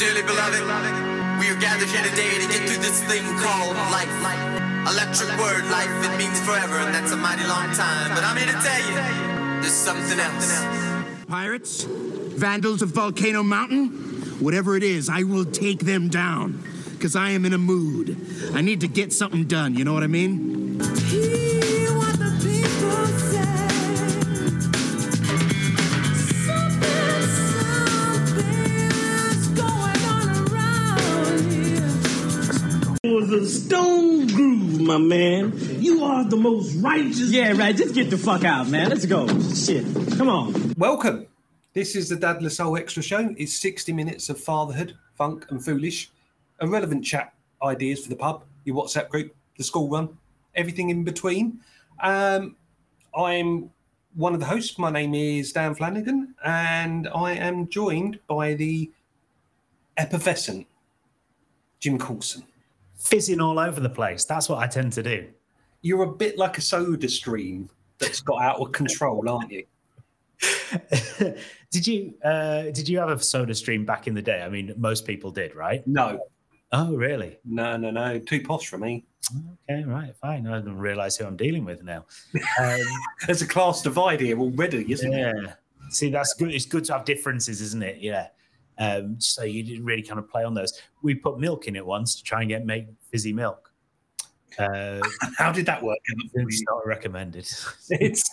Dearly beloved, we are gathered here today to get through this thing called life. Electric word, life, it means forever, and that's a mighty long time. But I'm here to tell you, there's something else. Pirates? Vandals of Volcano Mountain? Whatever it is, I will take them down. Because I am in a mood. I need to get something done, you know what I mean? Here. It stone groove, my man. You are the most righteous. Yeah, right. Just get the fuck out, man. Let's go. Shit. Come on. Welcome. This is the Dad La Soul Extra Show. It's 60 minutes of fatherhood, funk, and foolish. Irrelevant chat ideas for the pub, your WhatsApp group, the school run, everything in between. Um, I'm one of the hosts. My name is Dan Flanagan, and I am joined by the effervescent Jim Coulson. Fizzing all over the place. That's what I tend to do. You're a bit like a soda stream that's got out of control, aren't you? did you uh, did you have a soda stream back in the day? I mean, most people did, right? No, Oh, really? no, no, no. Too posh for me. Okay, right, fine. I didn't realize who I'm dealing with now. Um, There's a class divide here already, isn't there? yeah. See, that's good. It's good to have differences, isn't it? Yeah. Um, so you didn't really kind of play on those. We put milk in it once to try and get make fizzy milk. Uh, How did that work? it's not recommended. It's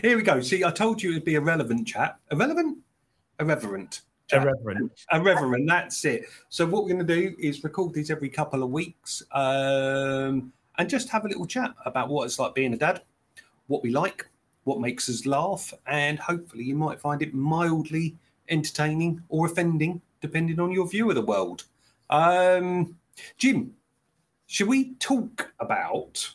here we go. See, I told you it'd be a relevant chat. Irrelevant? Irreverent. chat. Irreverent. Irreverent, that's it. So what we're going to do is record these every couple of weeks um, and just have a little chat about what it's like being a dad, what we like, what makes us laugh, and hopefully you might find it mildly entertaining or offending, depending on your view of the world. Um, Jim, should we talk about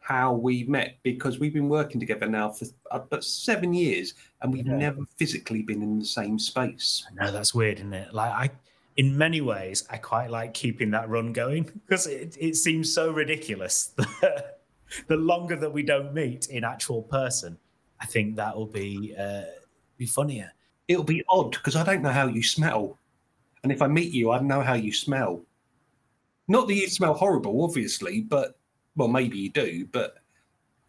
how we met? Because we've been working together now for about seven years and we've Yeah. never physically been in the same space. No, that's weird, isn't it? Like I, in many ways, I quite like keeping that run going because it, it seems so ridiculous. that the longer that we don't meet in actual person, I think that will be uh, be funnier. It'll be odd because I don't know how you smell. And if I meet you, I know how you smell. Not that you smell horrible, obviously, but well, maybe you do, but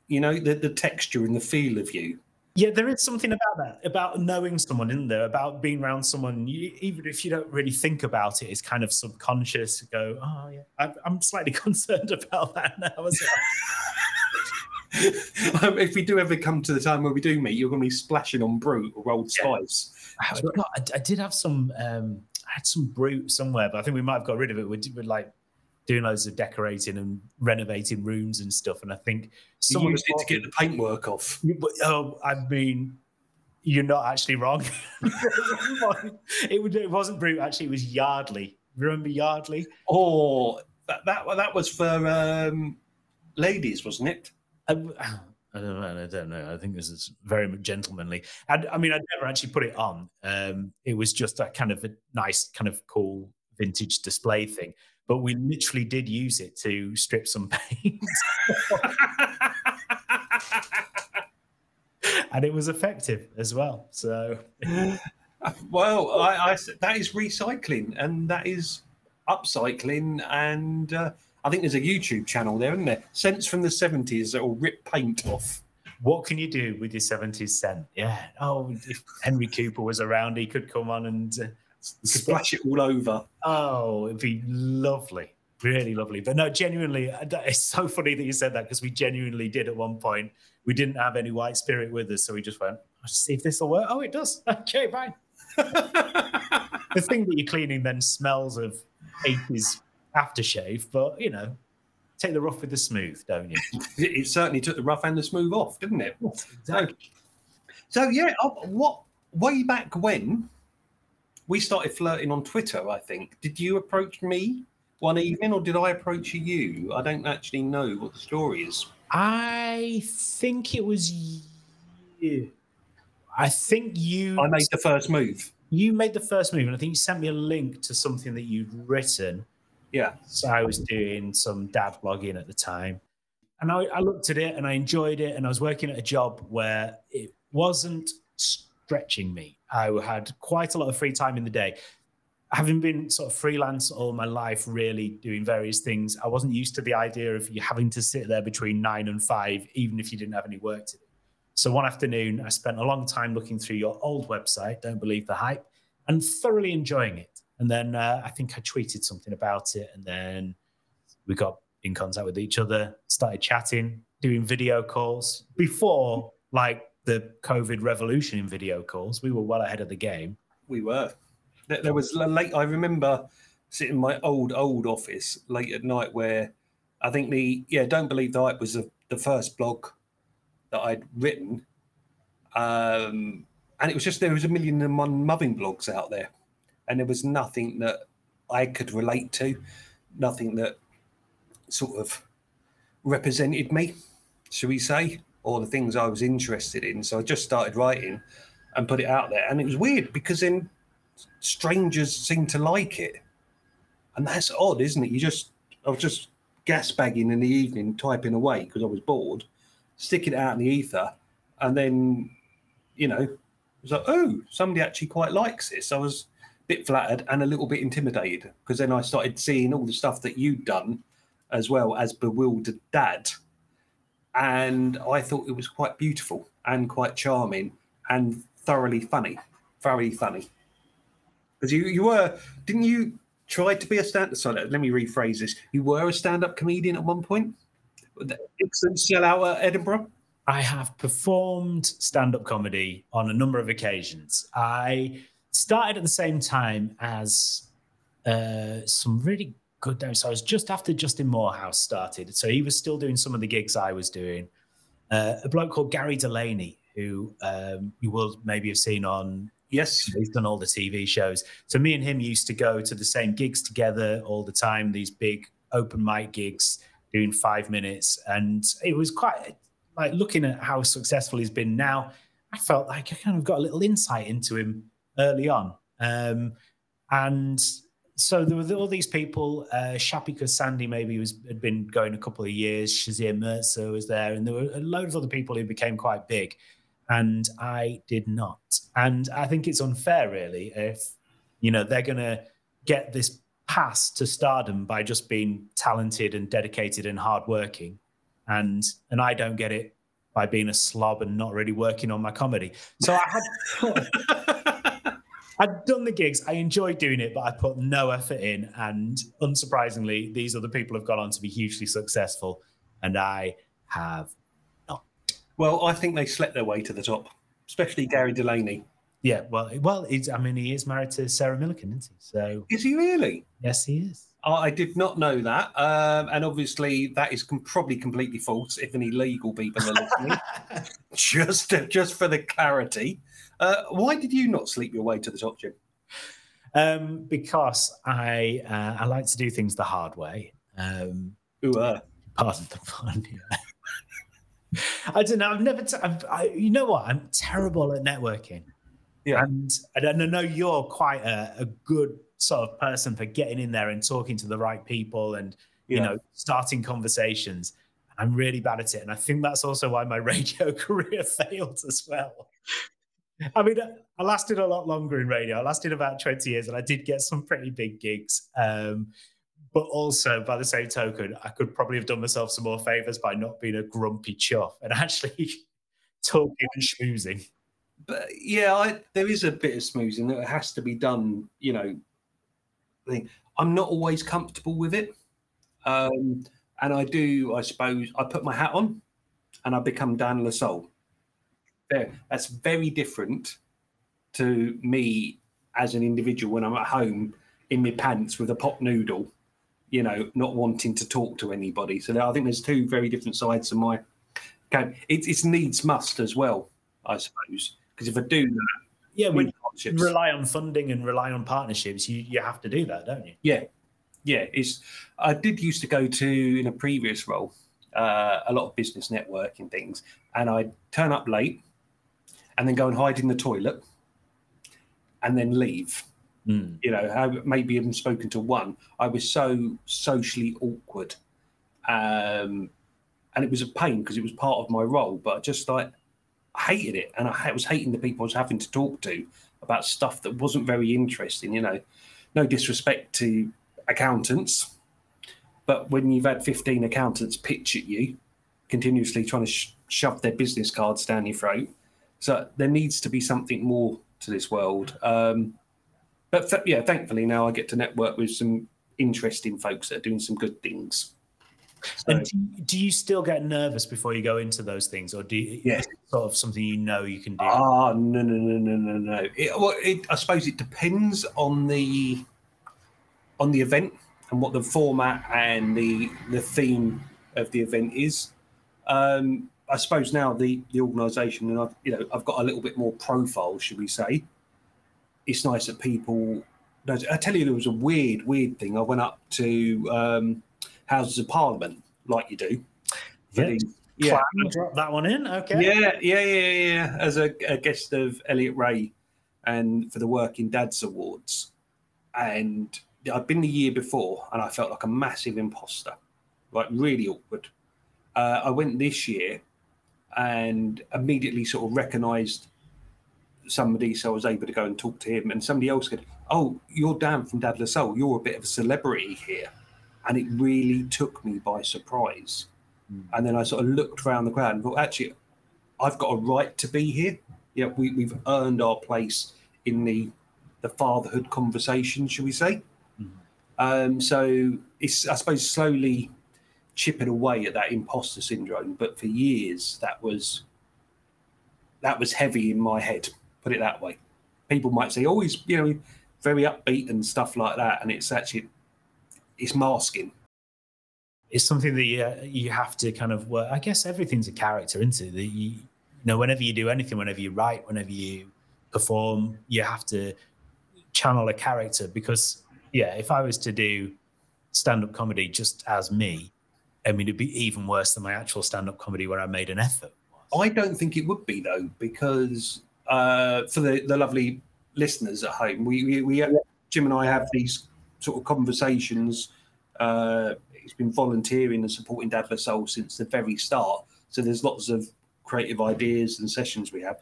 you know, the, the texture and the feel of you. Yeah, there is something about that, about knowing someone, isn't there? About being around someone, you, even if you don't really think about it, it's kind of subconscious. Go, oh yeah, I'm, I'm slightly concerned about that now as well. um, if we do ever come to the time where we do meet, you're going to be splashing on Brut or Old Yeah. Spice. I, I, I did have some. Um, I had some Brut somewhere, but I think we might have got rid of it. We're, we're like doing loads of decorating and renovating rooms and stuff. And I think You someone used it to get the paintwork off. But, Oh, I mean, you're not actually wrong. it, would, it wasn't Brut. Actually, it was Yardley. Remember Yardley? Oh, that, that, that was for um, ladies, wasn't it? I don't know. I don't know. I think this is very gentlemanly. And I mean, I'd never actually put it on. Um, it was just a kind of a nice, kind of cool vintage display thing. But we literally did use it to strip some paint, and it was effective as well. So Well, I, I that is recycling and that is upcycling, and uh, I think there's a YouTube channel there, isn't there? Scents from the '70s that will rip paint off. what can you do with your 70s scent? Yeah. Oh, if Henry Cooper was around, he could come on and. Uh, Splash it all over. Oh, it'd be lovely, really lovely. But no, genuinely, uh, it's so funny that you said that because we genuinely did at one point. We didn't have any white spirit with us, so we just went, "Let's see if this will work. Oh, it does. Okay, fine. the thing that you're cleaning then smells of 80s aftershave, but you know, take the rough with the smooth, don't you? It, certainly took the rough and the smooth off, didn't it? So, so yeah, uh, what way back when we started flirting on Twitter, I think. Did you approach me one evening, or did I approach you? I don't actually know what the story is. I think it was you. I think you. I made the first move. you made the first move, and I think you sent me a link to something that you'd written. Yeah. So I was doing some dad blogging at the time, and I, I looked at it and I enjoyed it, and I was working at a job where it wasn't stretching me. I had quite a lot of free time in the day. Having been sort of freelance all my life, really doing various things, I wasn't used to the idea of you having to sit there between nine and five, even if you didn't have any work to do. So one afternoon, I spent a long time looking through your old website, Don't Believe the Hype, and thoroughly enjoying it. And then uh, I think I tweeted something about it, and then we got in contact with each other, started chatting, doing video calls. Before like the COVID revolution in video calls, we were well ahead of the game. We were. There, was late. I remember sitting in my old old office late at night where I think the yeah don't believe the hype was the, the first blog that I'd written, um, and it was just there was a million and one mubbing blogs out there, and there was nothing that I could relate to, nothing that sort of represented me, shall we say, or the things I was interested in. So I just started writing and put it out there, and it was weird because then strangers seemed to like it, and that's odd, isn't it? You just I was just gas bagging in the evening, typing away because I was bored, sticking it out in the ether, and then you know, it was like, oh, somebody actually quite likes this. I was bit flattered and a little bit intimidated because then I started seeing all the stuff that you'd done as well as bewildered dad and i thought it was quite beautiful and quite charming and thoroughly funny very funny because you you were didn't you try to be a stand up? sorry let me rephrase this you were a stand-up comedian at one point excellent sellout at edinburgh I have performed stand up comedy on a number of occasions. I started at the same time as uh, some really good days. So I was just after Justin Moorhouse started. So he was still doing some of the gigs I was doing. Uh, a bloke called Gary Delaney, who um, you will maybe have seen on yes He's done all the TV shows. So me and him used to go to the same gigs together all the time, these big open mic gigs, doing five minutes. And it was quite like looking at how successful he's been now, I felt like I kind of got a little insight into him early on. Um, and so there were all these people, uh, Shappi Khorsandi maybe was had been going a couple of years, Shazia Mirza was there, and there were a load of other people who became quite big and I did not. And I think it's unfair, really, if you know they're going to get this pass to stardom by just being talented and dedicated and hardworking, and and I don't get it by being a slob and not really working on my comedy. So I had. I'd done the gigs. I enjoyed doing it, but I put no effort in. And unsurprisingly, these other people have gone on to be hugely successful, and I have not. well i think they slept their way to the top especially gary delaney Yeah, well, well, he's, I mean, he is married to Sarah Millican, isn't he? So is he really yes, he is. Oh, I did not know that, um, and obviously that is com- probably completely false. If any legal people are listening, just just for the clarity, uh, why did you not sleep your way to the top, Jim? Um, because I uh, I like to do things the hard way. Um, Ooh, uh, pardon the pun. Yeah. I don't know. I've never. T- I've, I, you know what? I'm terrible at networking. Yeah. And, and I know you're quite a, a good sort of person for getting in there and talking to the right people and you Yeah. know starting conversations. I'm really bad at it, and I think that's also why my radio career failed as well. I mean, I lasted a lot longer in radio. I lasted about 20 years, and I did get some pretty big gigs. Um, but also, by the same token, I could probably have done myself some more favors by not being a grumpy chuff and actually talking and schmoozing. but yeah, I, there is a bit of smoozing that has to be done. You know. I'm not always comfortable with it, um, and I do. I suppose I put my hat on, and I become Dan Lassalle. There, that's very different to me as an individual when I'm at home in my pants with a pot noodle, you know, not wanting to talk to anybody. So I think there's two very different sides of my. Okay, it's it's needs must as well, I suppose, because if I do that, Yeah, when you rely on funding and rely on partnerships, you, you have to do that, don't you? Yeah, yeah. It's I did used to go to in a previous role uh, a lot of business networking things, and I'd turn up late, and then go and hide in the toilet, and then leave. Mm. You know, I maybe even spoken to one. I was so socially awkward, um, and it was a pain because it was part of my role. But I just like I hated it, and I was hating the people I was having to talk to, about stuff that wasn't very interesting. You know, no disrespect to accountants, but when you've had 15 accountants pitch at you, continuously trying to sh- shove their business cards down your throat, so there needs to be something more to this world. Um, but th- yeah, thankfully now I get to network with some interesting folks that are doing some good things. So, And do, do you still get nervous before you go into those things, or do you, Yeah. sort of something you know you can do? Ah, no, no, no, no, no, no. It, well, it, I suppose it depends on the on the event and what the format and the the theme of the event is. Um, I suppose now the the organisation and I've you know I've got a little bit more profile, should we say? It's nice that people. I tell you, there was a weird, weird thing. I went up to um, Houses of Parliament, like you do. Yeah. Plan, drop that one in. Okay. yeah, yeah, yeah, yeah. As a, a guest of Elliott Rae and for the Working Dads Awards. And I'd been the year before and I felt like a massive imposter, like really awkward. Uh, I went this year and immediately sort of recognized somebody, so I was able to go and talk to him. And somebody else said, Oh, you're Dan from Dad Soul. You're a bit of a celebrity here. And it really took me by surprise. And then I sort of looked around the crowd and thought, actually, I've got a right to be here. Yeah, we, we've earned our place in the the fatherhood conversation, should we say? Um, so it's I suppose slowly chipping away at that imposter syndrome. But for years, that was that was heavy in my head. Put it that way. People might say, "Oh, he's you know very upbeat and stuff like that," and it's actually it's masking. it's something that you, you have to kind of work. I guess everything's a character, isn't it? That you, you know, whenever you do anything, whenever you write, whenever you perform, you have to channel a character. Because yeah, if I was to do stand-up comedy just as me, I mean, it'd be even worse than my actual stand-up comedy where I made an effort. I don't think it would be though, because uh, for the, the lovely listeners at home, we, we, we Jim and I have these sort of conversations. Uh, he's been volunteering and supporting Dad La Soul since the very start. So there's lots of creative ideas and sessions we have.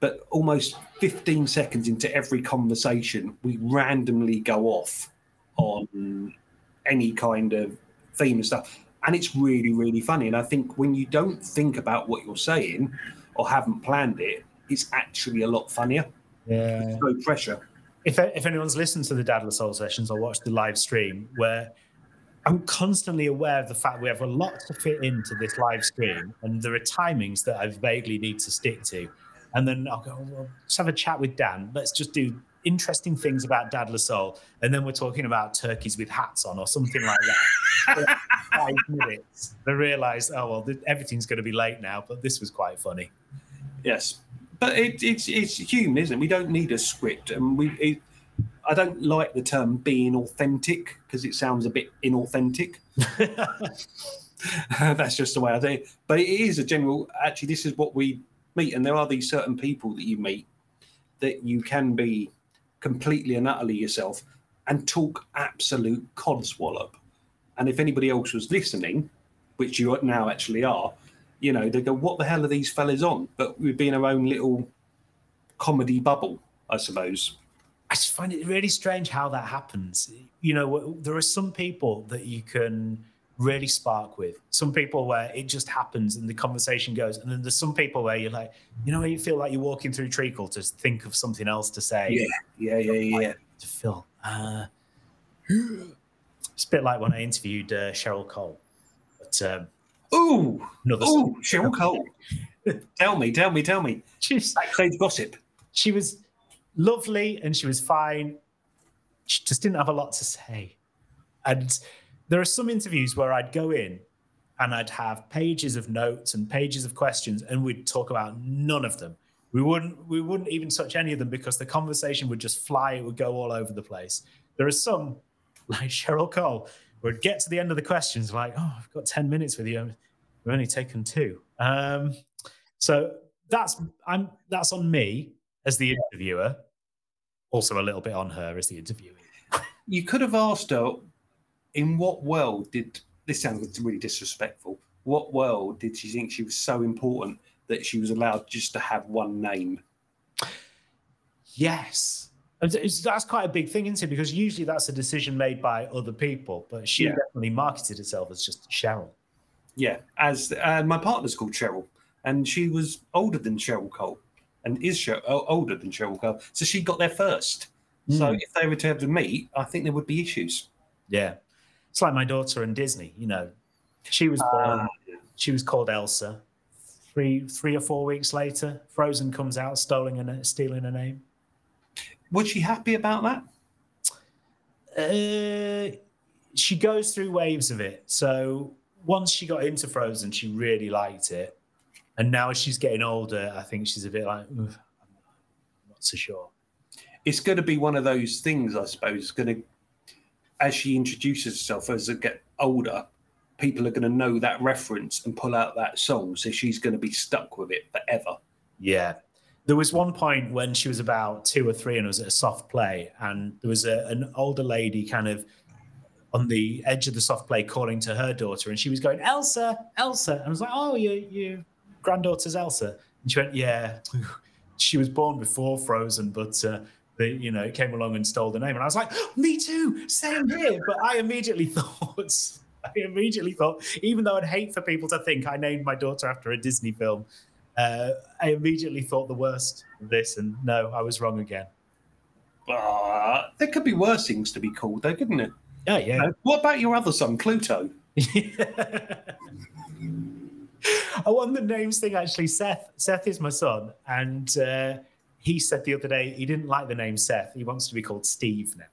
But almost 15 seconds into every conversation, we randomly go off on any kind of theme and stuff. And it's really, really funny. And I think when you don't think about what you're saying or haven't planned it, it's actually a lot funnier. Yeah. No pressure. if if anyone's listened to the Dad La Soul sessions or watched the live stream, where I'm constantly aware of the fact we have a lot to fit into this live stream, and there are timings that I vaguely need to stick to, and then I'll go, well, let's have a chat with Dan. Let's just do interesting things about Dad La Soul, and then we're talking about turkeys with hats on or something like that. Five minutes. I realise, oh well, th- everything's going to be late now, but this was quite funny. Yes. But it, it's it's human, isn't it? We don't need a script, and we. It, I don't like the term being authentic because it sounds a bit inauthentic. That's just the way I do it. But it is a general. Actually, this is what we meet, and there are these certain people that you meet that you can be completely and utterly yourself and talk absolute codswallop. And if anybody else was listening, which you now actually are, you know, they go, "What the hell are these fellas on?" But we'd be in our own little comedy bubble, I suppose. I just find it really strange how that happens. You know, there are some people that you can really spark with. Some people where it just happens and the conversation goes, and then there's some people where you're like, you know, where you feel like you're walking through treacle to think of something else to say Yeah, yeah, yeah, yeah. to fill. Uh, it's a bit like when I interviewed uh, Cheryl Cole. But um, Ooh, another ooh, Cheryl Cole. tell me, tell me, tell me. she's, Backstage gossip. she was lovely and she was fine. She just didn't have a lot to say. And there are some interviews where I'd go in and I'd have pages of notes and pages of questions, and we'd talk about none of them. We wouldn't we wouldn't even touch any of them because the conversation would just fly, it would go all over the place. There are some, like Cheryl Cole, it'd get to the end of the questions, like, oh, I've got 10 minutes with you. We've only taken two. Um, so that's I'm that's on me as the interviewer, also a little bit on her as the interviewee. You could have asked her, in what world did this sounds really disrespectful? What world did she think she was so important that she was allowed just to have one name? Yes. It's- That's quite a big thing, isn't it? Because usually that's a decision made by other people, but she Yeah. definitely marketed herself as just Cheryl. Yeah, as uh, my partner's called Cheryl, and she was older than Cheryl Cole, and is Cheryl, o- older than Cheryl Cole, so she got there first. So if they were to have to meet, I think there would be issues. Yeah. It's like my daughter and Disney, you know. She was born, Ah, she was called Elsa. Three three or four weeks later, Frozen comes out stealing a, stealing a name. Was she happy about that? Uh, she goes through waves of it. So once she got into Frozen, she really liked it. And now as she's getting older, I think she's a bit like, I'm not so sure. It's going to be one of those things, I suppose. It's going to, as she introduces herself as they get older, people are going to know that reference and pull out that song. So she's going to be stuck with it forever. Yeah. There was one point when she was about two or three and it was at a soft play, and there was a, an older lady kind of on the edge of the soft play calling to her daughter, and she was going, Elsa, Elsa. And I was like, Oh, your, your granddaughter's Elsa. And she went, Yeah. she was born before Frozen, but uh, they, you know, it came along and stole the name. And I was like, Me too, same here. But I immediately thought, I immediately thought, even though I'd hate for people to think I named my daughter after a Disney film, uh, I immediately thought the worst of this, and no, I was wrong again. Ah, there could be worse things to be called, though, couldn't it? Yeah, yeah. Uh, what about your other son, Pluto? I on the names thing, actually, Seth. Seth is my son, and uh, he said the other day he didn't like the name Seth. He wants to be called Steve now.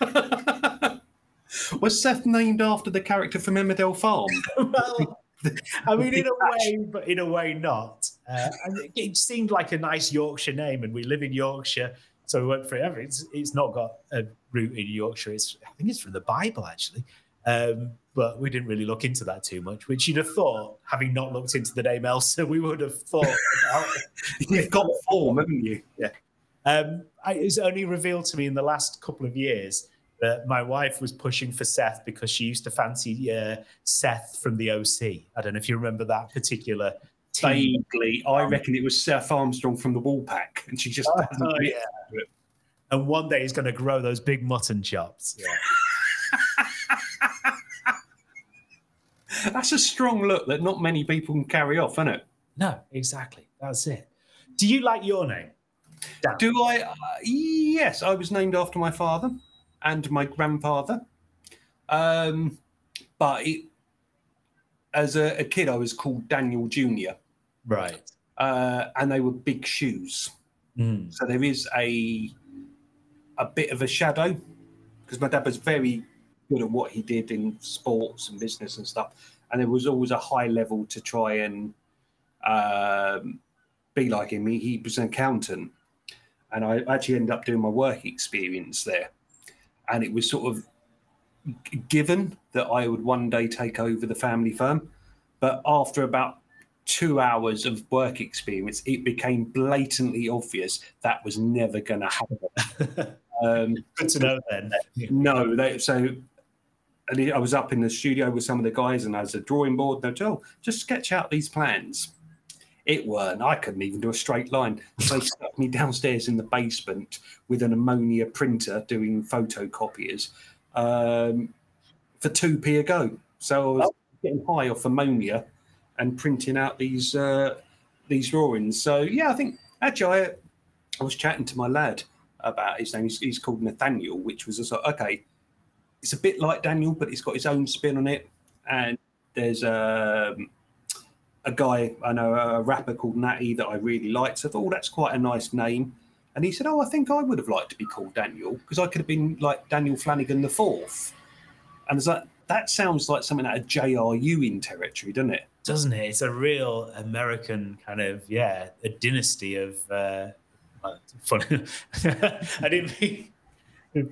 Was Seth named after the character from Emmerdale Farm? well, I mean, in a way, but in a way not. Uh, it, seemed like a nice Yorkshire name, and we live in Yorkshire, so we went for it. It's, it's not got a root in Yorkshire. It's, I think it's from the Bible, actually. Um, but we didn't really look into that too much, which you'd have thought, having not looked into the name Elsa, we would have thought about You've got form, haven't you? um, I, it was only revealed to me in the last couple of years that my wife was pushing for Seth because she used to fancy uh, Seth from the OC. I don't know if you remember that particular team. Vaguely, I reckon it was Seth Armstrong from the Woolpack, and she just hasn't Oh, yeah. And one day he's going to grow those big mutton chops. That's a strong look that not many people can carry off, isn't it? No, exactly. That's it. Do you like your name? Dan? Do I? Uh, yes, I was named after my father and my grandfather. Um, but it, as a, a kid, I was called Daniel Junior, right. uh, and they were big shoes. Mm. So there is a a bit of a shadow because my dad was very good at what he did in sports and business and stuff, and there was always a high level to try and um, be like him. He, he was an accountant, and I actually ended up doing my work experience there, and it was sort of given that I would one day take over the family firm, but after about two hours of work experience, it became blatantly obvious that was never going to happen. um, Good to know then. no, they, so and I was up in the studio with some of the guys, and as a drawing board, they'd oh, just sketch out these plans. It weren't. I couldn't even do a straight line. So they stuck me downstairs in the basement with an ammonia printer doing photocopiers um, for two p a go. So I was getting high off ammonia and printing out these uh, these drawings. So yeah, I think actually I, I was chatting to my lad about his name. He's, he's called Nathaniel, which was okay. It's a bit like Daniel, but he's got his own spin on it. And there's um, a guy I know, a rapper called Natty that I really liked. So I thought, oh, that's quite a nice name. And he said, oh, I think I would have liked to be called Daniel because I could have been like Daniel Flanagan the fourth. And it's like that sounds like something out of J.R. Ewing territory, doesn't it? Doesn't it? It's a real American kind of, yeah, a dynasty of. Uh. I didn't mean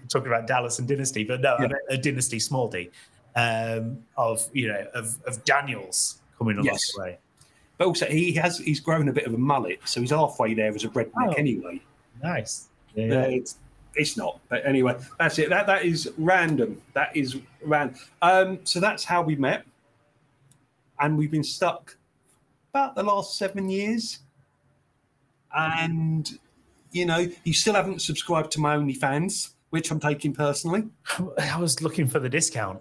talking about Dallas and dynasty, but no, Yeah. meant a dynasty, small d, um, of you know of, of Daniels coming along Yes. the way. But also, he has he's grown a bit of a mullet, so he's halfway there as a redneck Oh. anyway. Nice. Yeah. Uh, it's it's not, but anyway, that's it. That that is random. That is random. Um, so that's how we met, and we've been stuck about the last seven years. And You know, you still haven't subscribed to my OnlyFans, which I'm taking personally. I was looking for the discount.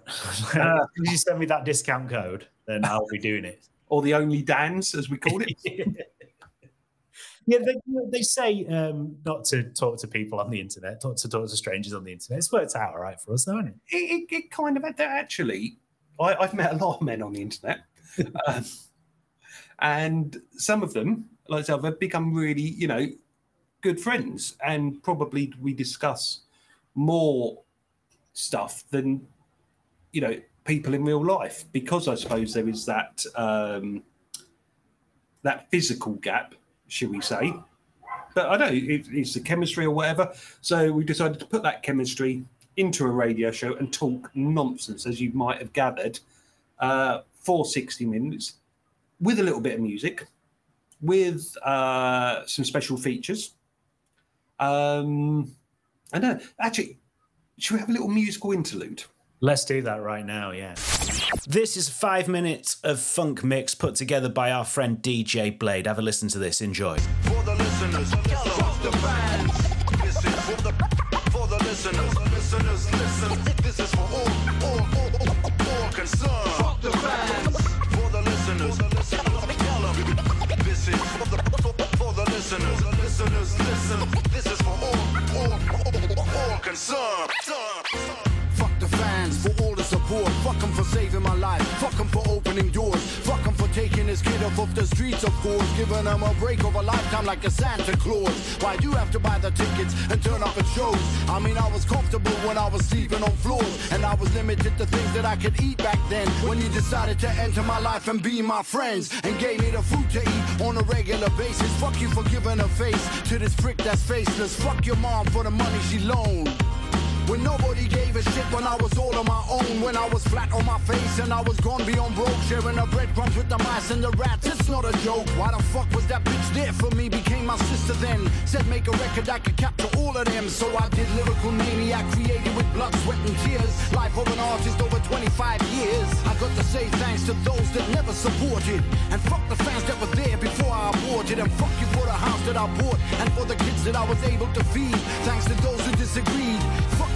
Uh, If you send me that discount code, then I'll be doing it. or the Only dance, as we call it. Yeah, they, they say um, not to talk to people on the internet, not to talk to strangers on the internet. It's worked out all right for us, though, hasn't it? it, it, it kind of actually. I, I've met a lot of men on the internet, um, and some of them, like I said, have become really, you know, good friends, and probably we discuss more stuff than you know people in real life because I suppose there is that um, that physical gap, should we say? But I don't know it, it's the chemistry or whatever. So we decided to put that chemistry into a radio show and talk nonsense, as you might have gathered, uh, for 60 minutes with a little bit of music, with uh, some special features. Um, I know. Actually, should we have a little musical interlude? Let's do that right now, yeah. This is five minutes of funk mix put together by our friend DJ Blade. Have a listen to this. Enjoy. For the listeners, fuck the fans. This is for the for the listeners. Listeners, listen. This is for all all all, all, all concerned. Listeners. Listen. This is for all all all, all concerned. Fuck the fans for all the support. Fuck 'em for saving my life. Fuck 'em for opening doors. His kid off the streets, of course. Giving him a break of a lifetime like a Santa Claus. Why you have to buy the tickets and turn up at shows? I mean, I was comfortable when I was sleeping on floors. And I was limited to things that I could eat back then. When you decided to enter my life and be my friends. And gave me the food to eat on a regular basis. Fuck you for giving a face to this prick that's faceless. Fuck your mom for the money she loaned. When nobody gave a shit when I was all on my own When I was flat on my face and I was gone beyond broke Sharing the breadcrumbs with the mice and the rats, it's not a joke. Why the fuck was that bitch there for me, became my sister then. Said make a record I could capture all of them. So I did Lyrical Maniac, created with blood, sweat and tears. Life of an artist over 25 years. I got to say thanks to those that never supported. And fuck the fans that were there before I aborted. And fuck you for the house that I bought. And for the kids that I was able to feed. Thanks to those who disagreed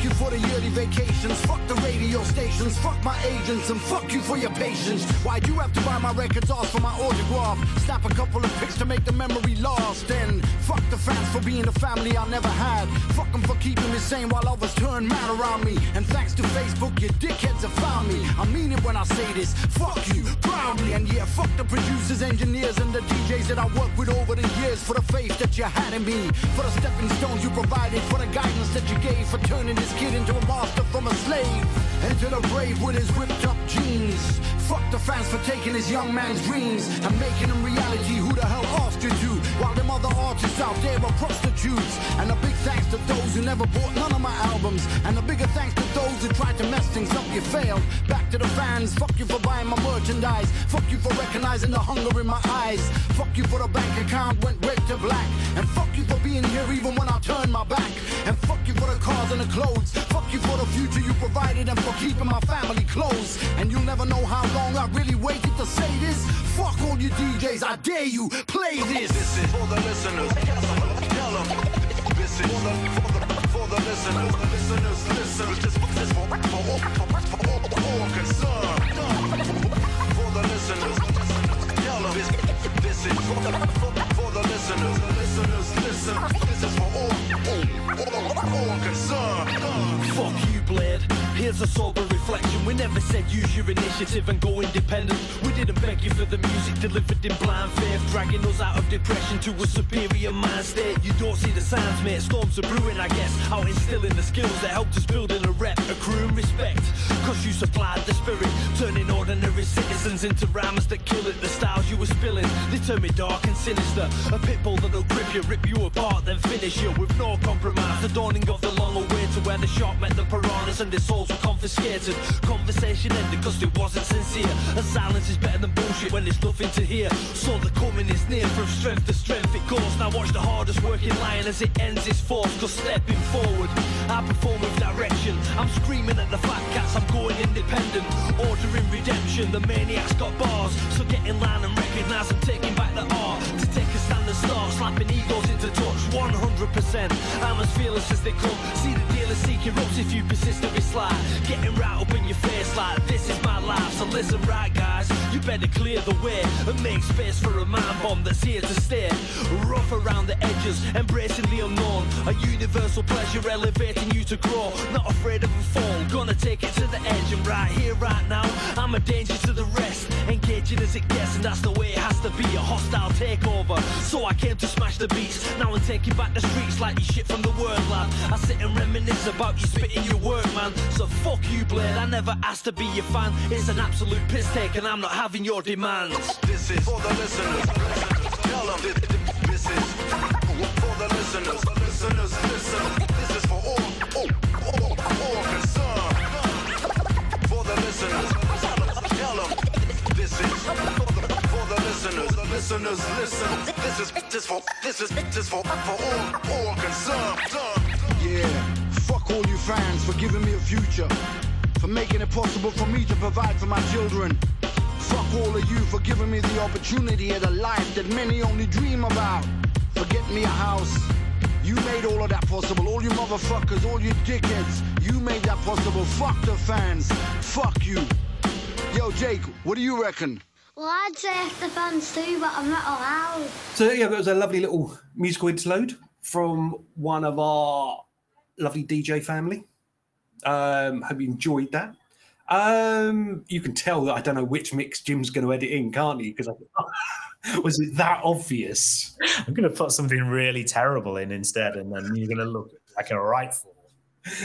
Fuck you for the yearly vacations. Fuck the radio stations. Fuck my agents. And fuck you for your patience. Why'd you have to buy my records off for my autograph? Snap a couple of pics to make the memory last. And fuck the fans for being the family I never had. Fuck them for keeping me sane while others turn mad around me. And thanks to Facebook, your dickheads have found me. I mean it when I say this. Fuck you, proudly. And yeah, fuck the producers, engineers, and the DJs that I worked with over the years for the faith that you had in me. For the stepping stones you provided. For the guidance that you gave. For turning this kid into a master from a slave. Into the grave with his ripped up jeans. Fuck the fans for taking his young man's dreams and making them reality. Who the hell asked you to? While them other artists out there are prostitutes. And a big thanks to those who never bought none of my albums. And a bigger thanks to those who tried to mess things up. You failed. Back to the fans. Fuck you for buying my merchandise. Fuck you for recognizing the hunger in my eyes. Fuck you for the bank account went red to black. And fuck you being here even when I turn my back. And fuck you for the cars and the clothes. Fuck you for the future you provided and for keeping my family close. And you'll never know how long I really waited to say this. Fuck all you DJs, I dare you, play this. This is for the listeners. Tell them. This is for the, for the, for the listeners. Listeners, listen. This, is for, for, all, for, for all, all concerned. For the listeners. Tell them. This, this is for the, for, for the listeners. Listeners, listen. This is for all, all, all, all concerned. Fuck you, Blade. Here's a sober reflection. We never said use your initiative and go independent. We didn't beg you for the music delivered in blind faith, dragging us out of depression to a superior mind state. You don't see the signs, mate. Storms are brewing, I guess. Out instilling the skills that helped us build in a rep, accruing respect. Cause you supplied the spirit, turning ordinary citizens into rhymes that kill it. The styles you were spilling, they turn me dark and sinister. A pitbull that'll grip you, rip you apart, then finish you with no compromise. The dawning of the long away to where the shark met the piranhas and their souls were confiscated. Conversation ended cause it wasn't sincere. And silence is better than bullshit when there's nothing to hear. So the coming is near from strength to strength it goes. Now watch the hardest working lion as it ends its force. Cause stepping forward, I perform with direction. I'm screaming at the fat cats, I'm going independent. Ordering redemption, the maniac's got bars. So get in line and recognize I'm taking back the art. To take a stand and start slapping egos. 100 100%. I'm as fearless as they come. See the dealer seeking ropes if you persist to be sly. Getting right up in your face like this is my life. So listen right, guys. You better clear the way and make space for a man bomb that's here to stay. Rough around the edges, embracing the unknown. A universal pleasure elevating you to grow. Not afraid of a fall, gonna take it to the edge. And right here, right now, I'm a danger to the rest. Engaging as it gets, and that's the way it has to be. A hostile takeover. So I came to smash the beats. Now I'm taking back the streets like you shit from the word lab. I sit and reminisce about you spitting your work, man. So fuck you, Blade. I never asked to be your fan. It's an absolute piss take, and I'm not having your demands. This is for the listeners. Tell them this, this is for the listeners. Listeners, listen. This is for all, all, all, all concerned. For the listeners. Tell them this is for the, for the listeners. The listeners, listen. This is this for this is this for for all, all concerned. Yeah, fuck all you fans for giving me a future, for making it possible for me to provide for my children. Fuck all of you for giving me the opportunity at a life that many only dream about. For getting me a house. You made all of that possible. All you motherfuckers, all you dickheads. You made that possible. Fuck the fans. Fuck you. Yo, Jake, what do you reckon? Well, I'd say if the fans do, but I'm not allowed. So yeah, that was a lovely little musical interlude from one of our lovely DJ family. Um, hope you enjoyed that. Um, you can tell that I don't know which mix Jim's going to edit in, can't you? Because was it that obvious? I'm going to put something really terrible in instead, and then you're going to look like a right fool.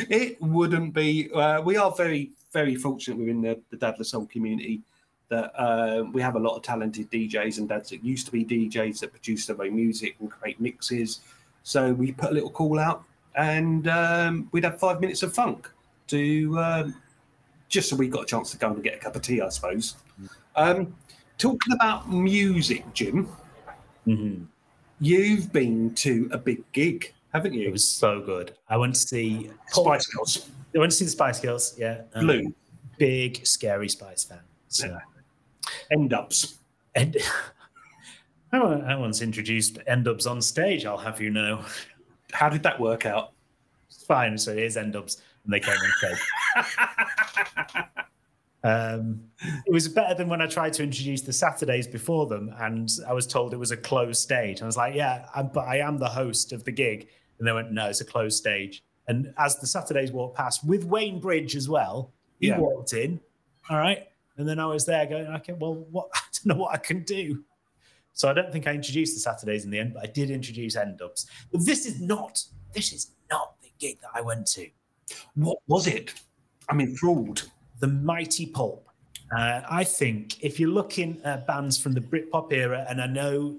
It wouldn't be. Uh, we are very, very fortunate within the, the Dad La Soul community that uh, we have a lot of talented DJs and dads that used to be DJs that produce their own music and create mixes. So we put a little call out, and um, we'd have five minutes of funk to um, just so we got a chance to go and get a cup of tea, I suppose. Um, talking about music, Jim, you've been to a big gig, haven't you? It was so good. I went to see Spice Girls. I went to see the Spice Girls. Yeah, Um, Blue. big scary Spice fan. So. N-Dubz. And I I once introduced N-Dubz on stage. I'll have you know. How did that work out? It's fine. So here's N-Dubz, and they came on stage. Um, it was better than when I tried to introduce the Saturdays before them, and I was told it was a closed stage. I was like, "Yeah, I'm, but I am the host of the gig," and they went, "No, it's a closed stage." And as the Saturdays walked past with Wayne Bridge as well, he Yeah. walked in. All right, and then I was there going, "Okay, well, what? I don't know what I can do." So I don't think I introduced the Saturdays in the end, but I did introduce N-Dubz. But this is not. This is not the gig that I went to. What was it? I'm enthralled. The Mighty Pulp. Uh, I think if you're looking at bands from the Britpop era, and I know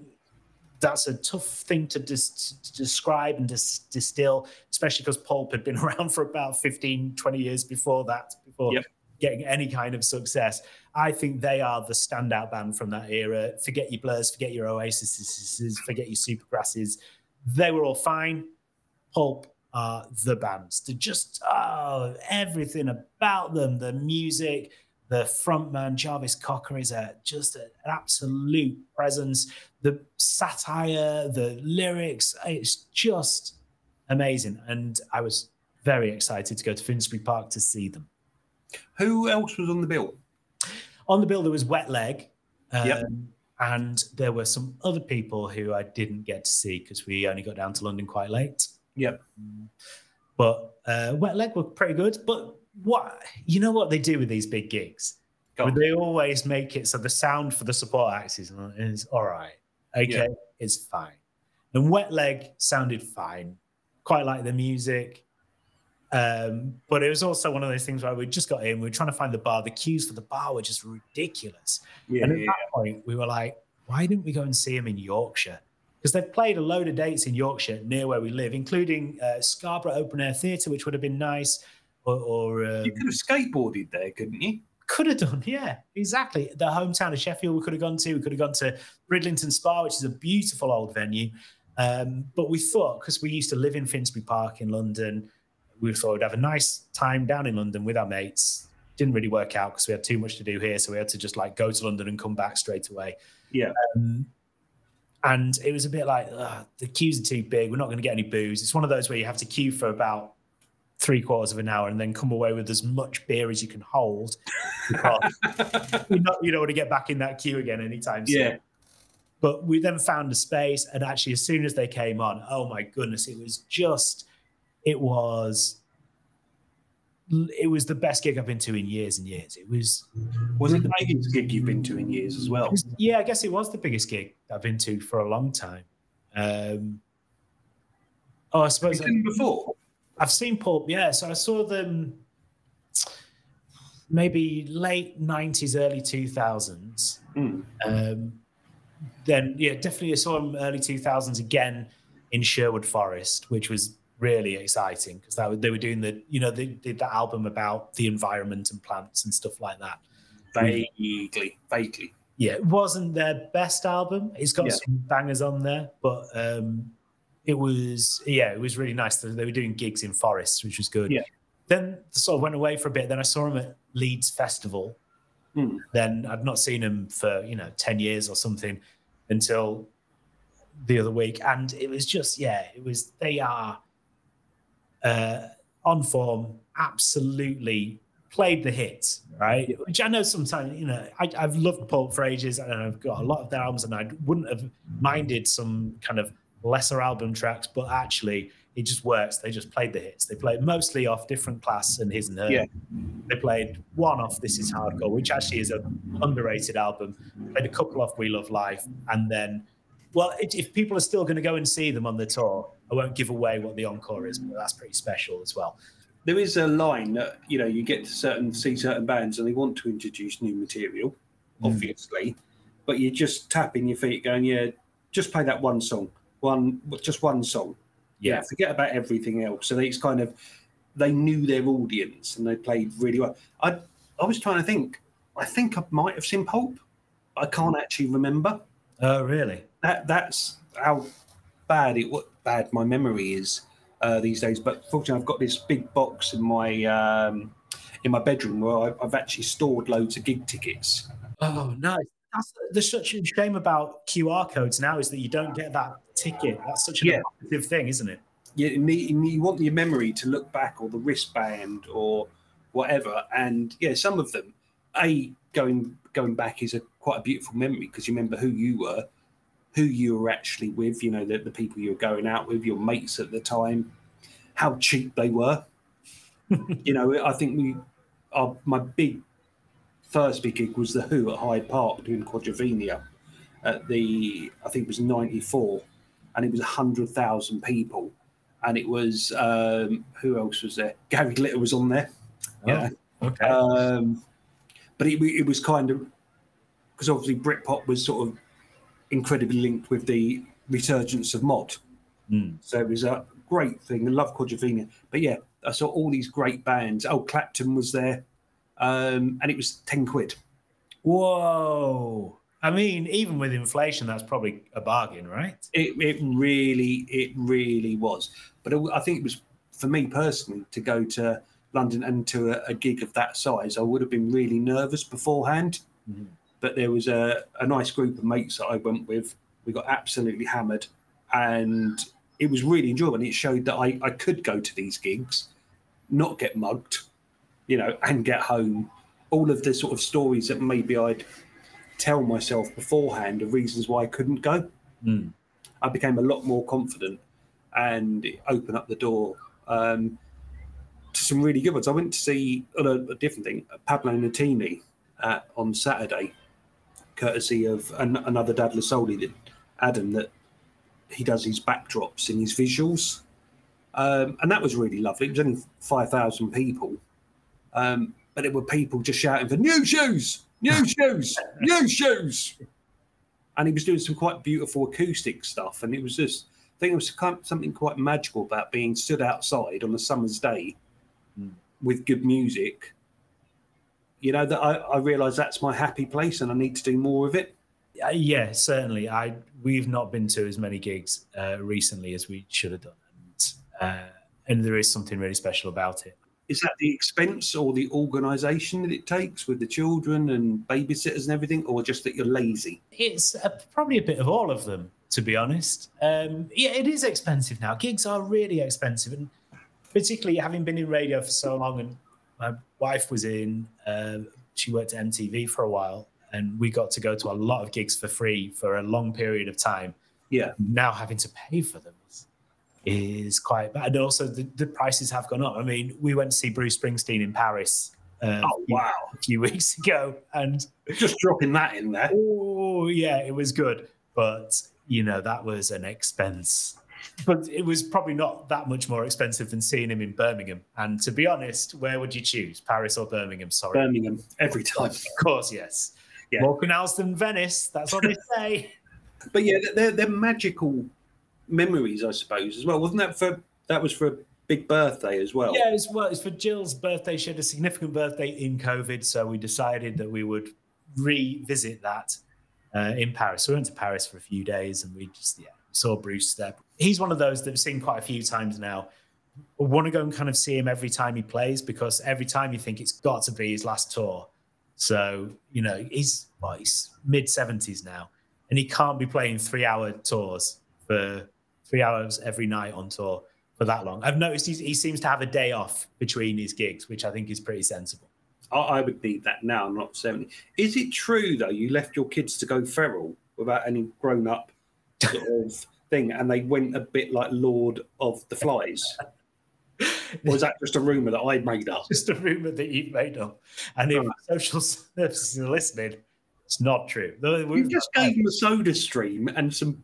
that's a tough thing to, dis- to describe and dis- distill, especially because Pulp had been around for about 15, 20 years before that, before Yep. getting any kind of success. I think they are the standout band from that era. Forget your Blurs, forget your Oasis, forget your Supergrasses. They were all fine. Pulp are the bands. They're just oh, everything about them, the music, the frontman Jarvis Cocker is a just a- an absolute presence. The satire, the lyrics, it's just amazing. And I was very excited to go to Finsbury Park to see them. Who else was on the bill? On the bill, there was Wet Leg. Um, Yep. And there were some other people who I didn't get to see because we only got down to London quite late. Yep. But uh, Wet Leg were pretty good. But what you know what they do with these big gigs? They always make it so the sound for the support acts is, is all right. Okay, Yeah. it's fine. And Wet Leg sounded fine. Quite like the music. Um, but it was also one of those things where we just got in, we were trying to find the bar. The queues for the bar were just ridiculous. Yeah, and at yeah, that point, we were like, why didn't we go and see him in Yorkshire? Because they've played a load of dates in Yorkshire near where we live, including uh, Scarborough Open Air Theatre, which would have been nice. Or, or um, You could have skateboarded there, couldn't you? could have done, yeah, exactly. The hometown of Sheffield, we could have gone to. We could have gone to Bridlington Spa, which is a beautiful old venue. Um, but we thought, because we used to live in Finsbury Park in London, we thought we'd have a nice time down in London with our mates. Didn't really work out because we had too much to do here, so we had to just like go to London and come back straight away. Yeah. Um, and it was a bit like the queues are too big. We're not going to get any booze. It's one of those where you have to queue for about three quarters of an hour and then come away with as much beer as you can hold. you're not, you don't want to get back in that queue again anytime soon. Yeah. But we then found a space, and actually, as soon as they came on, oh my goodness, it was just, it was, it was the best gig I've been to in years and years. It was, Was it the biggest gig you've been to in years as well? yeah, I guess it was the biggest gig I've been to for a long time. Um, oh, I suppose Have you seen them before? I've seen Pulp, yeah. So I saw them maybe late nineties, early two thousands. Hmm. Um, then yeah, definitely I saw them early two thousands again in Sherwood Forest, which was really exciting because that they were doing the you know they did that album about the environment and plants and stuff like that. Vaguely, vaguely. Yeah, it wasn't their best album. It's got Yeah. some bangers on there, but um, it was yeah, it was really nice. They were doing gigs in forests, which was good. Yeah. Then sort of went away for a bit. Then I saw him at Leeds Festival. Hmm. Then I'd not seen him for you know ten years or something until the other week, and it was just yeah, it was they are uh, on form, absolutely played the hits, right? Which I know sometimes, you know, I, I've loved Pulp for ages and I've got a lot of their albums and I wouldn't have minded some kind of lesser album tracks, but actually it just works. They just played the hits. They played mostly off different class and his and her. Yeah. They played one off This Is Hardcore, which actually is an underrated album. Played a couple off We Love Life, and then, well, if if people are still going to go and see them on the tour, I won't give away what the encore is, but that's pretty special as well. There is a line that you know you get to certain see certain bands and they want to introduce new material, Mm. obviously, but you're just tapping your feet, going, "Yeah, just play that one song, one just one song." Yeah. forget about everything else. So it's kind of they knew their audience and they played really well. I I was trying to think. I think I might have seen Pulp. I can't actually remember. Oh, really? That that's how bad it what bad my memory is uh, these days. But fortunately, I've got this big box in my um, in my bedroom where I, I've actually stored loads of gig tickets. Oh, nice. That's, there's such a shame about QR codes now is that you don't get that ticket. That's such an Yeah. positive thing, isn't it? You, need, you want your memory to look back, or the wristband, or whatever. And yeah, some of them, a going going back is a quite a beautiful memory because you remember who you were, who you were actually with. You know, the, the people you were going out with, your mates at the time, how cheap they were. you know, I think we, our, my big first big gig was the Who at Hyde Park doing Quadrophenia at the I think it was '94, and it was hundred thousand people, and it was um, who else was there? Gary Glitter was on there. Yeah. Okay. Um, but it, it was kind of because obviously Britpop was sort of incredibly linked with the resurgence of mod. Mm. So it was a great thing. I love Quadrophenia. But yeah, I saw all these great bands. Oh, Clapton was there. Um, and it was 10 quid. Whoa. I mean, even with inflation, that's probably a bargain, right? It, it really, it really was. But it, I think it was for me personally to go to London and to a, a gig of that size. I would have been really nervous beforehand. But there was a, a nice group of mates that I went with. We got absolutely hammered, and it was really enjoyable. And it showed that I, I could go to these gigs, not get mugged, you know, and get home. All of the sort of stories that maybe I'd tell myself beforehand of reasons why I couldn't go. Mm. I became a lot more confident and it opened up the door um, to some really good ones. I went to see on a, a different thing, Paolo Nutini uh, on Saturday, courtesy of an, another Dad Lasoli, that Adam, that he does his backdrops and his visuals. Um, and that was really lovely. It was only 5,000 people. Um, but there were people just shouting for new shoes, new shoes, new shoes and he was doing some quite beautiful acoustic stuff. And it was just, I think it was kind of something quite magical about being stood outside on a summer's day with good music. You know that I, I realise that's my happy place, and I need to do more of it. Uh, yeah, certainly. I we've not been to as many gigs uh, recently as we should have done, and, uh, and there is something really special about it. Is that the expense or the organisation that it takes with the children and babysitters and everything, or just that you're lazy? It's uh, probably a bit of all of them. to be honest. Um, yeah, it is expensive now. Gigs are really expensive, and particularly having been in radio for so long, and my wife was in. Uh, she worked at MTV for a while, and we got to go to a lot of gigs for free for a long period of time. Yeah. Now having to pay for them is, quite bad. And also the, the prices have gone up. I mean, we went to see Bruce Springsteen in Paris. Uh, Oh, wow. A few weeks ago, and Just dropping that in there. Oh yeah, it was good, but you know that was an expense. But it was probably not that much more expensive than seeing him in Birmingham. And to be honest, where would you choose, Paris or Birmingham? Sorry, Birmingham every time. Of course, yes. Yeah. More canals than Venice. That's what they say. But yeah, they're they're magical memories, I suppose, as well. Wasn't that for that was for a big birthday as well? Yeah, it's well, it's for Jill's birthday. She had a significant birthday in COVID, so we decided that we would revisit that uh, in Paris. So we went to Paris for a few days, and we just yeah saw Bruce there. He's one of those that I've seen quite a few times now. I want to go and kind of see him every time he plays because every time you think it's got to be his last tour. So you know he's well, he's mid seventies now, and he can't be playing three hour tours for three hours every night on tour for that long. I've noticed he seems to have a day off between his gigs, which I think is pretty sensible. I, would need that now. Not seventy. Is it true though? You left your kids to go feral without any grown up sort of thing, and they went a bit like Lord of the Flies. Was that just a rumor that I made up? Just a rumor that you've made up. And if social services are listening, it's not true. You just gave them a soda stream and some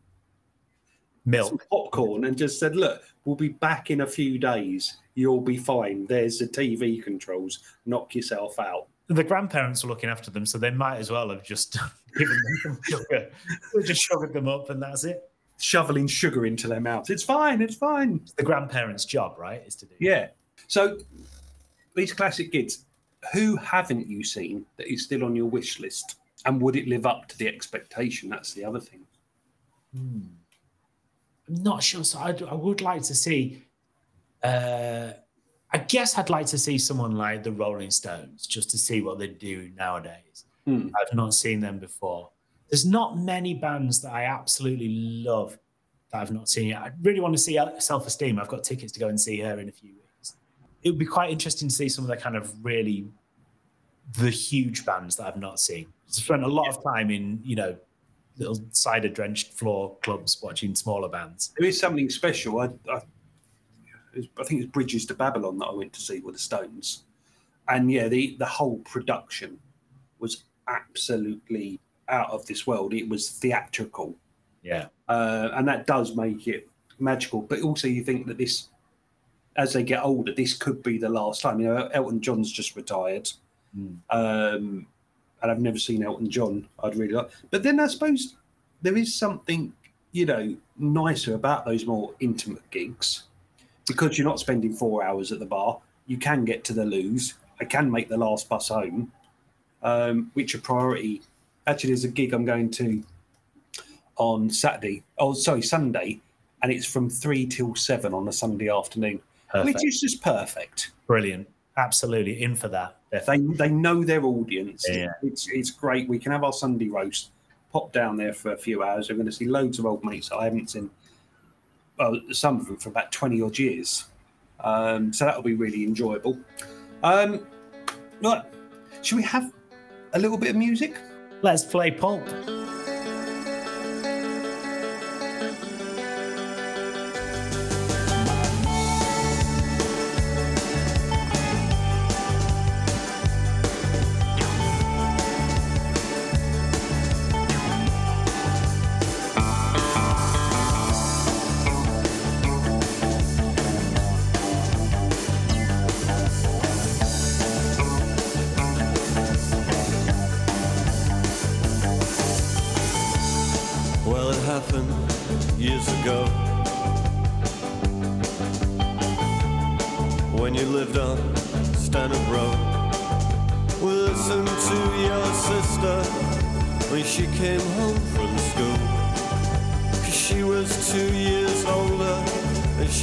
milk, some popcorn, and just said, "Look, we'll be back in a few days. You'll be fine. There's the TV controls. Knock yourself out." The grandparents were looking after them, so they might as well have just given them some sugar. Just sugared them up, and that's it. Shoveling sugar into their mouths. It's fine. It's fine. It's the grandparents' job, right? Is to do. Yeah. So these classic kids, who haven't you seen that is still on your wish list? And would it live up to the expectation? That's the other thing. Hmm. I'm not sure. So I'd, I would like to see. Uh, I guess I'd like to see someone like the Rolling Stones just to see what they do nowadays. Hmm. I've not seen them before. There's not many bands that I absolutely love that I've not seen yet. I really want to see Self Esteem. I've got tickets to go and see her in a few weeks. It would be quite interesting to see some of the kind of really the huge bands that I've not seen. I spent a lot of time in, you know, little cider drenched floor clubs watching smaller bands. There is something special. I, I, I think it's Bridges to Babylon that I went to see with the Stones, and yeah, the the whole production was absolutely out of this world. It was theatrical, Yeah. uh, and that does make it magical. But also, you think that this, as they get older, this could be the last time. You know, Elton John's just retired, um, and I've never seen Elton John. I'd really like, but then I suppose there is something you know nicer about those more intimate gigs because you're not spending four hours at the bar. You can get to the loos. I can make the last bus home, um, which are priority. Actually, there's a gig I'm going to on Saturday. Oh, sorry, Sunday, and it's from three till seven on a Sunday afternoon, Perfect. which is just perfect. Brilliant. Absolutely in for that. They they know their audience. Yeah. It's it's great. We can have our Sunday roast. Pop down there for a few hours. We're going to see loads of old mates I haven't seen. Well, some of them for about twenty odd years. Um, so that'll be really enjoyable. Um, right, should we have a little bit of music? Let's play Pulp.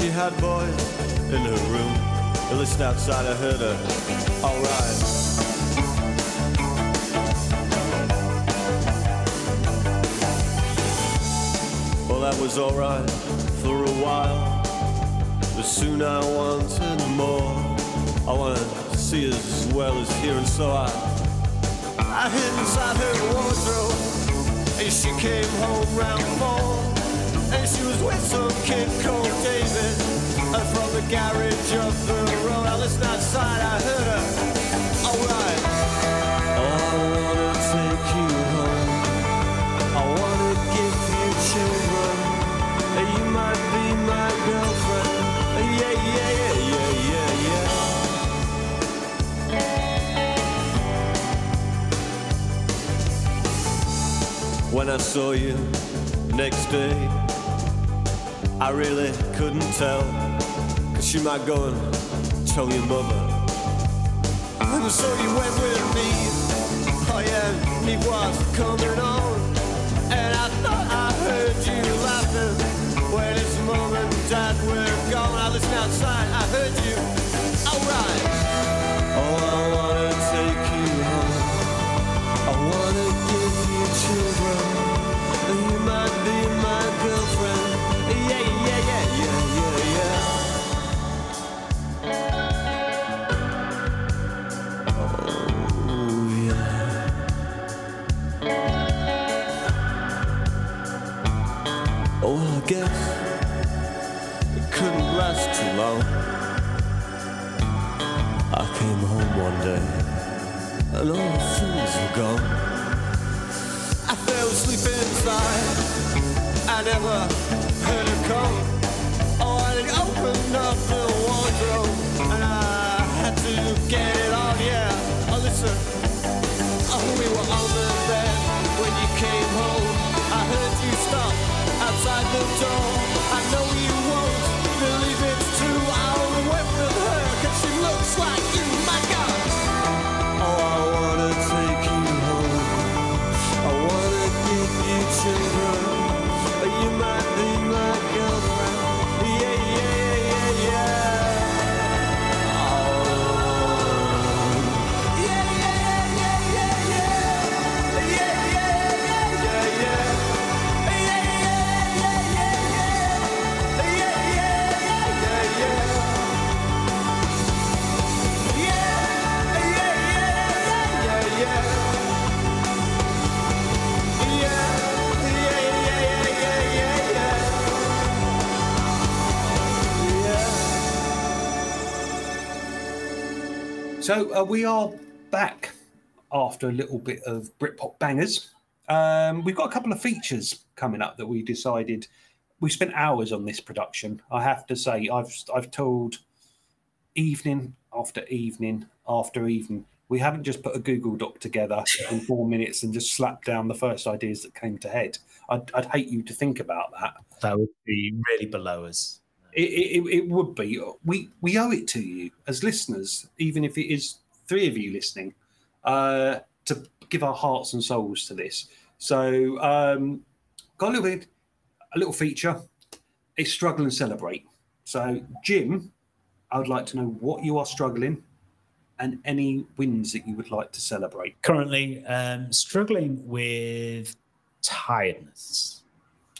Had boys in her room. At least outside I heard her. Alright. Well, that was alright for a while. But soon I wanted more. I wanted to see as well as hear, and so I, I hid inside her wardrobe. And she came home round four. With some kid called David. And from the garage up the road, I listened outside, I heard her. Alright. Oh, I wanna take you home. I wanna give you children. You might be my girlfriend. Yeah, yeah, yeah, yeah, yeah, yeah. When I saw you next day, I really couldn't tell. Cause you might go and tell your mother. And so you went with me. Oh yeah, me was coming on. And I thought I heard you laughing. When it's mom and dad were gone, I listened outside, I heard you. Couldn't last too long. I came home one day and all the things were gone. I fell asleep inside. I never heard her come. Oh, I opened up the wardrobe and I had to get it on. Yeah, oh, listen. Oh, we were on the bed when you came home. I heard you stop outside the door. So uh, we are back after a little bit of Britpop bangers. Um, we've got a couple of features coming up that we decided. We spent hours on this production. I have to say, I've I've told evening after evening after evening. We haven't just put a Google Doc together in four minutes and just slapped down the first ideas that came to head. I'd, I'd hate you to think about that. That would be really below us. It, it, it would be. We we owe it to you as listeners, even if it is three of you listening, uh, to give our hearts and souls to this. So, um, got a little bit, a little feature. It's struggle and celebrate. So, Jim, I would like to know what you are struggling and any wins that you would like to celebrate. Currently, um, struggling with tiredness.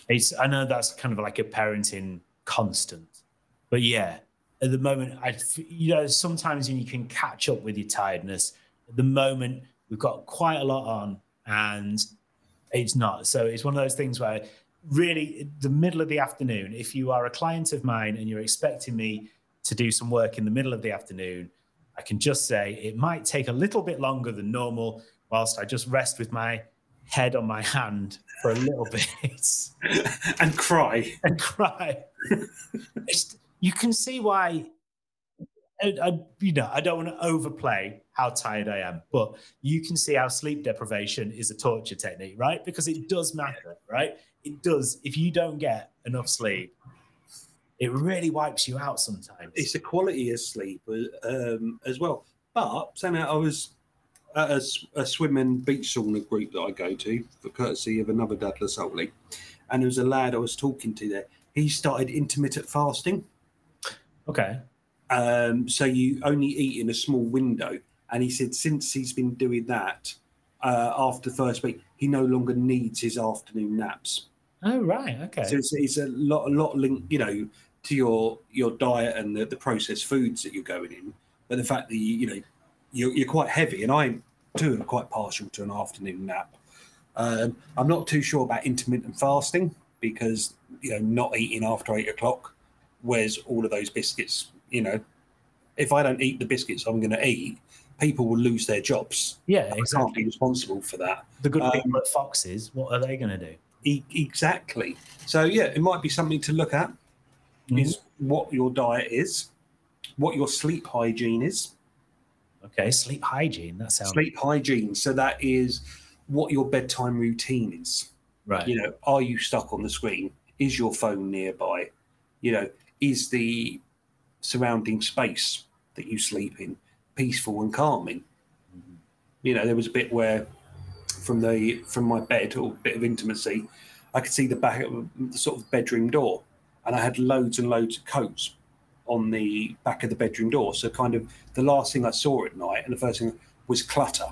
It's I know that's kind of like a parenting constant, but yeah, at the moment, I you know sometimes when you can catch up with your tiredness. At the moment, we've got quite a lot on, and it's not. So it's one of those things where really the middle of the afternoon, if you are a client of mine and you're expecting me to do some work in the middle of the afternoon, I can just say it might take a little bit longer than normal whilst I just rest with my head on my hand for a little bit and cry and cry. It's- you can see why. I, I- you know, I don't want to overplay how tired I am, but you can see how sleep deprivation is a torture technique, right? Because it does matter, right? It does. If you don't get enough sleep, it really wipes you out sometimes. It's the quality of sleep uh, um, as well. But saying that, I was at a, a swim and beach sauna group that I go to for courtesy of another Dad Solly, and there was a lad I was talking to there. He started intermittent fasting. Okay. Um, so you only eat in a small window, and he said since he's been doing that uh, after the first week, he no longer needs his afternoon naps. Oh right, okay. So it's, it's a lot, a lot linked, you know, to your your diet and the, the processed foods that you're going in. But the fact that you, you know, you're, you're quite heavy, and I'm too quite partial to an afternoon nap. Um, I'm not too sure about intermittent fasting because you know not eating after eight o'clock, where's all of those biscuits. You know, if I don't eat the biscuits I'm going to eat, people will lose their jobs. Yeah, I can't exactly. be responsible for that. The good Um, people at Fox's, what are they going to do? E- exactly. So yeah, it might be something to look at. Is what your diet is, what your sleep hygiene is. Okay, sleep hygiene. That sounds Sleep hygiene. So that is what your bedtime routine is. right. You know, are you stuck on the screen? Is your phone nearby? You know, is the surrounding space that you sleep in peaceful and calming? Mm-hmm. You know, there was a bit where from the from my bed or bit of intimacy, I could see the back of the sort of bedroom door, and I had loads and loads of coats on the back of the bedroom door. So kind of the last thing I saw at night, and the first thing was clutter.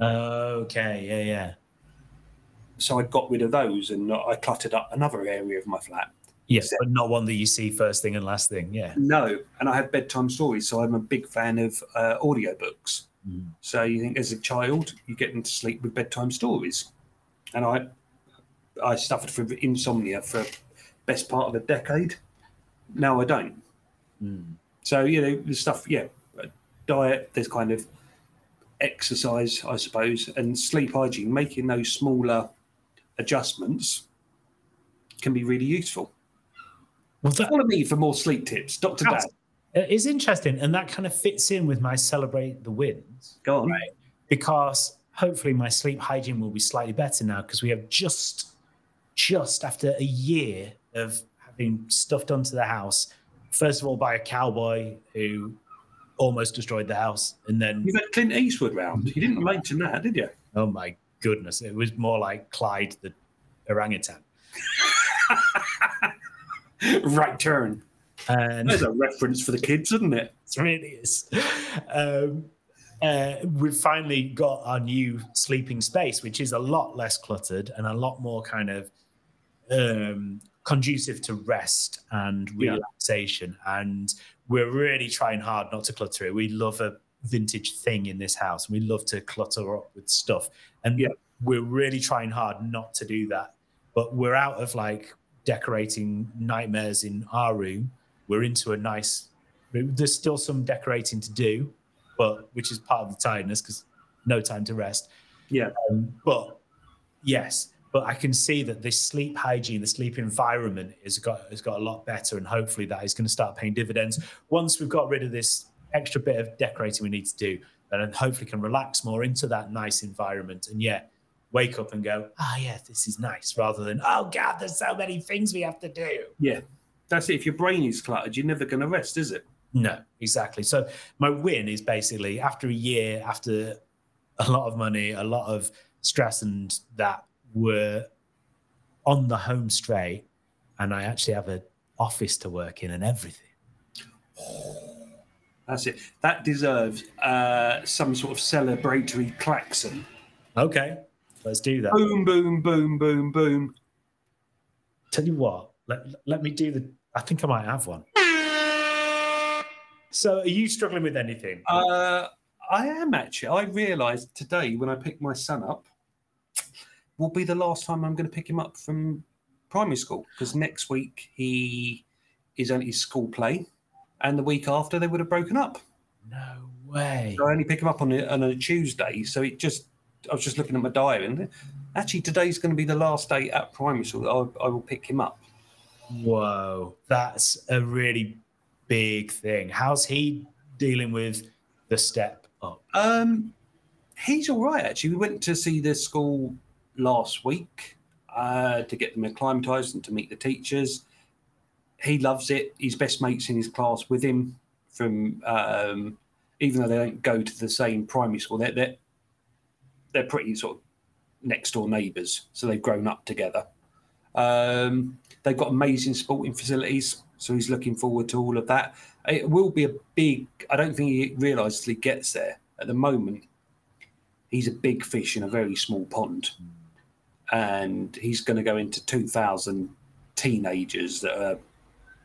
Okay, yeah, yeah. So I got rid of those, and I cluttered up another area of my flat. Yes, but not one that you see first thing and last thing. Yeah. No, and I have bedtime stories, so I'm a big fan of uh, audiobooks. So you think as a child you get into sleep with bedtime stories, and I I suffered from insomnia for best part of a decade. Now I don't. So you know the stuff, yeah, uh, diet. There's kind of exercise, I suppose, and sleep hygiene. Making those smaller adjustments can be really useful. Follow me for more sleep tips, Doctor Dan. It is interesting, and that kind of fits in with my celebrate the wins. Go on. Right? Because hopefully my sleep hygiene will be slightly better now because we have just, just after a year of having stuff done to the house. First of all, by a cowboy who almost destroyed the house, and then You've had Clint Eastwood round. You didn't mention that, did you? oh my goodness, it was more like Clyde the orangutan. right turn. And There's a reference for the kids, isn't it? It really is. Um, uh, we've finally got our new sleeping space, which is a lot less cluttered and a lot more kind of um, conducive to rest and Yeah. relaxation. And we're really trying hard not to clutter it. We love a vintage thing in this house. And we love to clutter up with stuff. And we're really trying hard not to do that. But we're out of like decorating nightmares in our room. We're into a nice, there's still some decorating to do, but which is part of the tiredness because no time to rest. Yeah. Um, but yes, but I can see that this sleep hygiene, the sleep environment has got has got a lot better, and hopefully that is going to start paying dividends once we've got rid of this extra bit of decorating we need to do. and hopefully can relax more into that nice environment, and yeah, wake up and go, ah, yeah, this is nice, rather than oh god, there's so many things we have to do. Yeah. That's it. If your brain is cluttered, you're never going to rest, is it? No, exactly. So my win is basically after a year, after a lot of money, a lot of stress, and that we're on the home straight, and I actually have an office to work in and everything. That's it. That deserves uh, some sort of celebratory klaxon. Okay, let's do that. Boom, boom, boom, boom, boom. Tell you what, let, let me do the. I think I might have one. So, are you struggling with anything? Uh, I am actually. I realised today when I picked my son up, will be the last time I'm going to pick him up from primary school because next week he is only his school play, and the week after they would have broken up. No way. So I only pick him up on a, on a Tuesday. So it just, I was just looking at my diary, and actually today's going to be the last day at primary school that I, I will pick him up. Whoa, that's a really big thing. How's he dealing with the step up? Um, he's all right actually. We went to see the school last week uh, to get them acclimatized and to meet the teachers. He loves it. His best mates in his class with him from um, even though they don't go to the same primary school, they're they're, they're pretty sort of next door neighbours, so they've grown up together. Um, they've got amazing sporting facilities, so he's looking forward to all of that. It will be a big. I don't think he realises he gets there. At the moment, he's a big fish in a very small pond. And he's going to go into 2,000 teenagers that are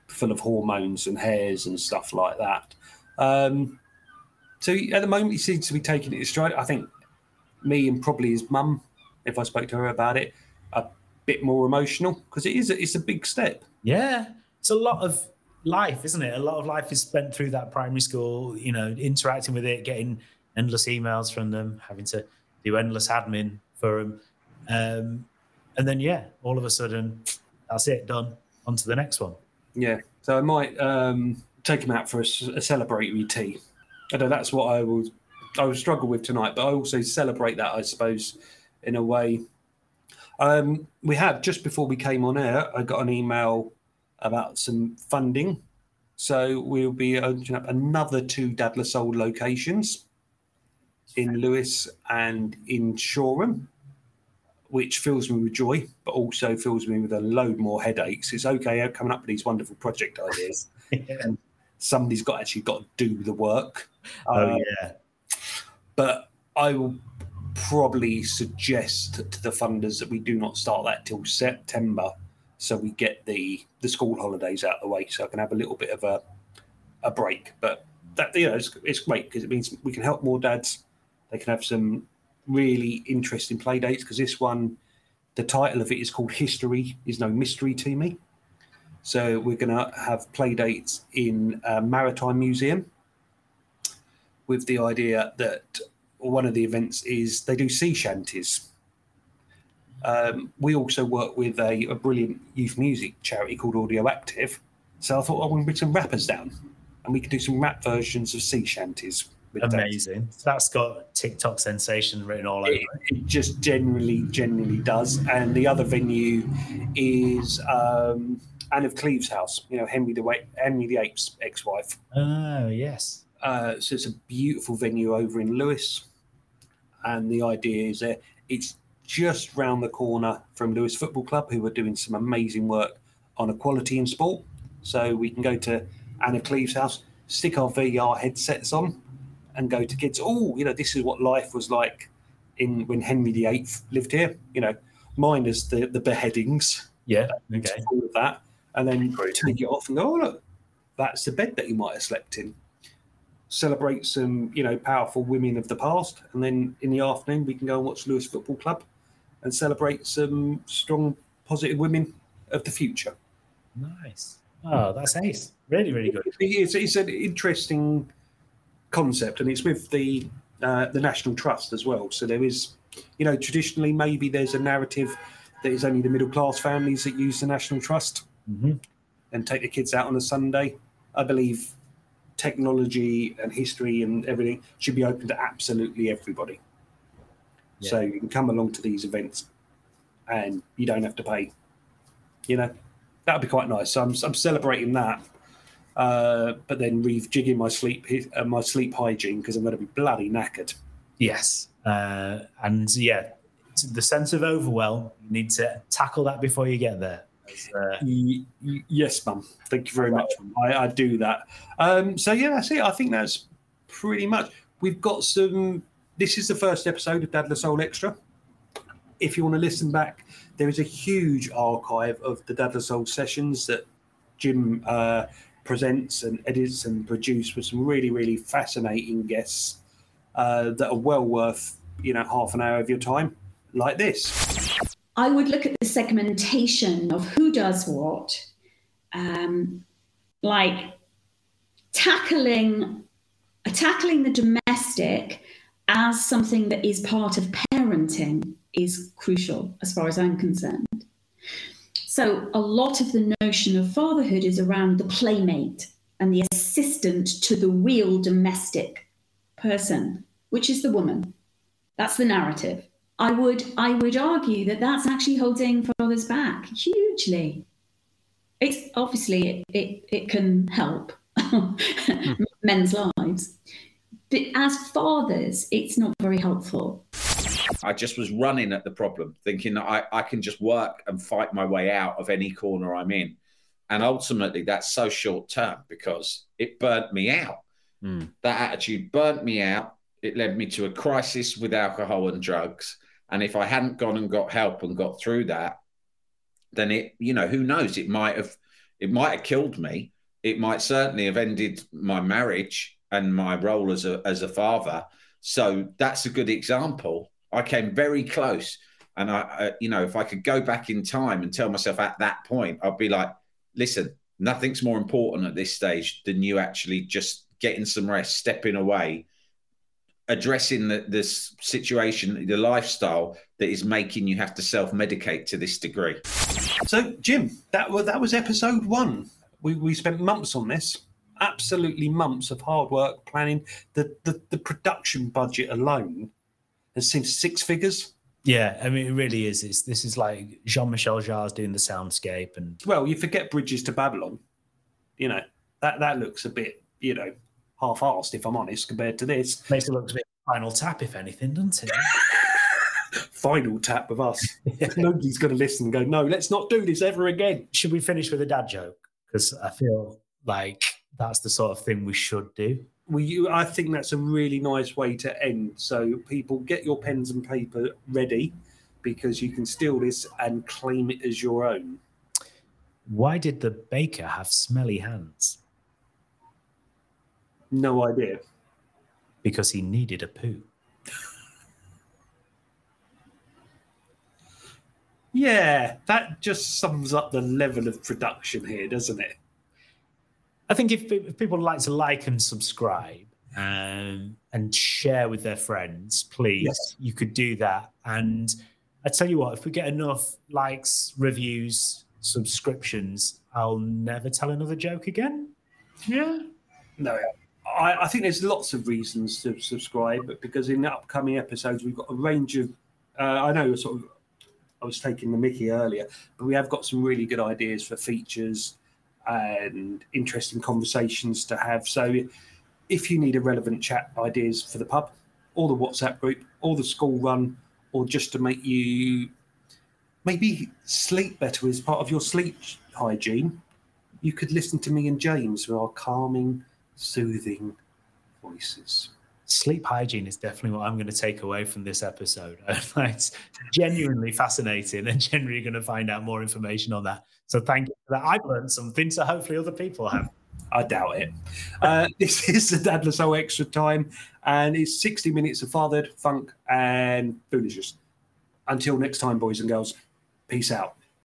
full of hormones and hairs and stuff like that. Um, so at the moment, he seems to be taking it stride. I think me and probably his mum, if I spoke to her about it, a bit more emotional because it is a, it's a big step. Yeah, it's a lot of life, isn't it? A lot of life is spent through that primary school. You know, interacting with it, getting endless emails from them, having to do endless admin for them, um, and then yeah, all of a sudden, that's it, done. On to the next one. Yeah, so I might um, take him out for a celebratory tea. I know that's what I will I will struggle with tonight, but I also celebrate that, I suppose, in a way. Um, we had just before we came on air, I got an email about some funding, so we'll be opening up another two Dad La Soul locations in Lewes and in Shoreham which fills me with joy, but also fills me with a load more headaches. It's okay I'm coming up with these wonderful project ideas, and somebody's got actually got to do the work. Oh Um, yeah, but I will probably suggest to the funders that we do not start that till September, so we get the the school holidays out of the way, so I can have a little bit of a a break. But that you know, it's, it's great because it means we can help more dads. They can have some really interesting play dates because this one, the title of it is called "History is No Mystery to Me." So we're going to have play dates in a maritime museum with the idea that one of the events is they do sea shanties. Um, we also work with a, a brilliant youth music charity called Audio Active. So I thought I want to bring some rappers down and we could do some rap versions of sea shanties. Amazing. That's got TikTok sensation written all over It, it just generally, generally does. And the other venue is um, Anne of Cleves' house. You know, Henry the Henry the Eighth's ex-wife. Oh yes. Uh, so it's a beautiful venue over in Lewes, and the idea is that it's just round the corner from Lewes Football Club, who are doing some amazing work on equality in sport. So we can go to Anne of Cleves' house, stick our VR headsets on, and go to kids. Oh, you know, this is what life was like in when Henry VIII lived here. You know, minus the the beheadings, Yeah. Okay. all of that, and then take it off and go. Oh, look, that's the bed that you might have slept in celebrate some, you know, powerful women of the past, and then in the afternoon we can go and watch Lewes Football Club and celebrate some strong, positive women of the future. Nice. Oh, that's ace. Really, really good. It's, it's an interesting concept, and it's with the uh, the National Trust as well. So there is, you know, traditionally maybe there's a narrative that it's only the middle class families that use the National Trust Mm-hmm. and take the kids out on a Sunday. I believe technology and history and everything should be open to absolutely everybody. So you can come along to these events and you don't have to pay. You know, that would be quite nice. So I'm, I'm celebrating that, uh, but then rejigging my sleep uh, my sleep hygiene because I'm going to be bloody knackered. Yes. Uh, and yeah, the sense of overwhelm, you need to tackle that before you get there. Uh, yes, mum. Thank you very much. I, I do that. Um, so yeah, that's it. I think that's pretty much. We've got some. This is the first episode of Dad La Soul Extra. If you want to listen back, there is a huge archive of the Dad La Soul sessions that Jim uh, presents and edits and produces with some really, really fascinating guests uh, that are well worth you know half an hour of your time, like this. I would look at the segmentation of who does what, um, like tackling tackling the domestic as something that is part of parenting is crucial as far as I'm concerned. So a lot of the notion of fatherhood is around the playmate and the assistant to the real domestic person, which is the woman. That's the narrative. I would I would argue that that's actually holding fathers back hugely. It's obviously it it, it can help hmm. men's lives, but as fathers, it's not very helpful. I just was running at the problem, thinking that I, I can just work and fight my way out of any corner I'm in. And ultimately, that's so short term because it burnt me out. Hmm. That attitude burnt me out. It led me to a crisis with alcohol and drugs. And if I hadn't gone and got help and got through that, then it, you know, who knows? It might have, it might have killed me. It might certainly have ended my marriage and my role as a as a father. So that's a good example. I came very close, and I, I you know, if I could go back in time and tell myself at that point, I'd be like, listen, nothing's more important at this stage than you actually just getting some rest, stepping away, addressing the, this situation, the lifestyle that is making you have to self medicate to this degree. So, Jim, that was that was episode one. We we spent months on this, absolutely months of hard work planning. The the, the production budget alone has seemed six figures. Yeah, I mean, it really is. It's, this is like Jean Michel Jarre's doing the soundscape, and Well, you forget Bridges to Babylon. You know that that looks a bit you know half-assed, if I'm honest, compared to this. makes it look a bit Spinal Tap, if anything, doesn't it? Spinal Tap with us. Nobody's going to listen and go, no, let's not do this ever again. Should we finish with a dad joke? Because I feel like that's the sort of thing we should do. Well, you, I think that's a really nice way to end. So, people, get your pens and paper ready because you can steal this and claim it as your own. Why did the baker have smelly hands? No idea. Because he needed a poo. Yeah, that just sums up the level of production here, doesn't it? I think if, if people like to like and subscribe um, and share with their friends, please, Yes. you could do that. And I tell you what, if we get enough likes, reviews, subscriptions, I'll never tell another joke again. Yeah. No, I, I think there's lots of reasons to subscribe, but because in the upcoming episodes we've got a range of. Uh, I know sort of. I was taking the Mickey earlier, but we have got some really good ideas for features and interesting conversations to have. So, if you need a relevant chat ideas for the pub, or the WhatsApp group, or the school run, or just to make you maybe sleep better as part of your sleep hygiene, you could listen to me and James with our calming, soothing voices. Sleep hygiene is definitely what I'm going to take away from this episode. it's genuinely fascinating and genuinely going to find out more information on that. So thank you for that. I've learned something, so hopefully other people have. I doubt it. Uh, this is the Dad La Soul Extra Time, and it's 60 minutes of fathered, funk, and foolishness. Until next time, boys and girls, peace out.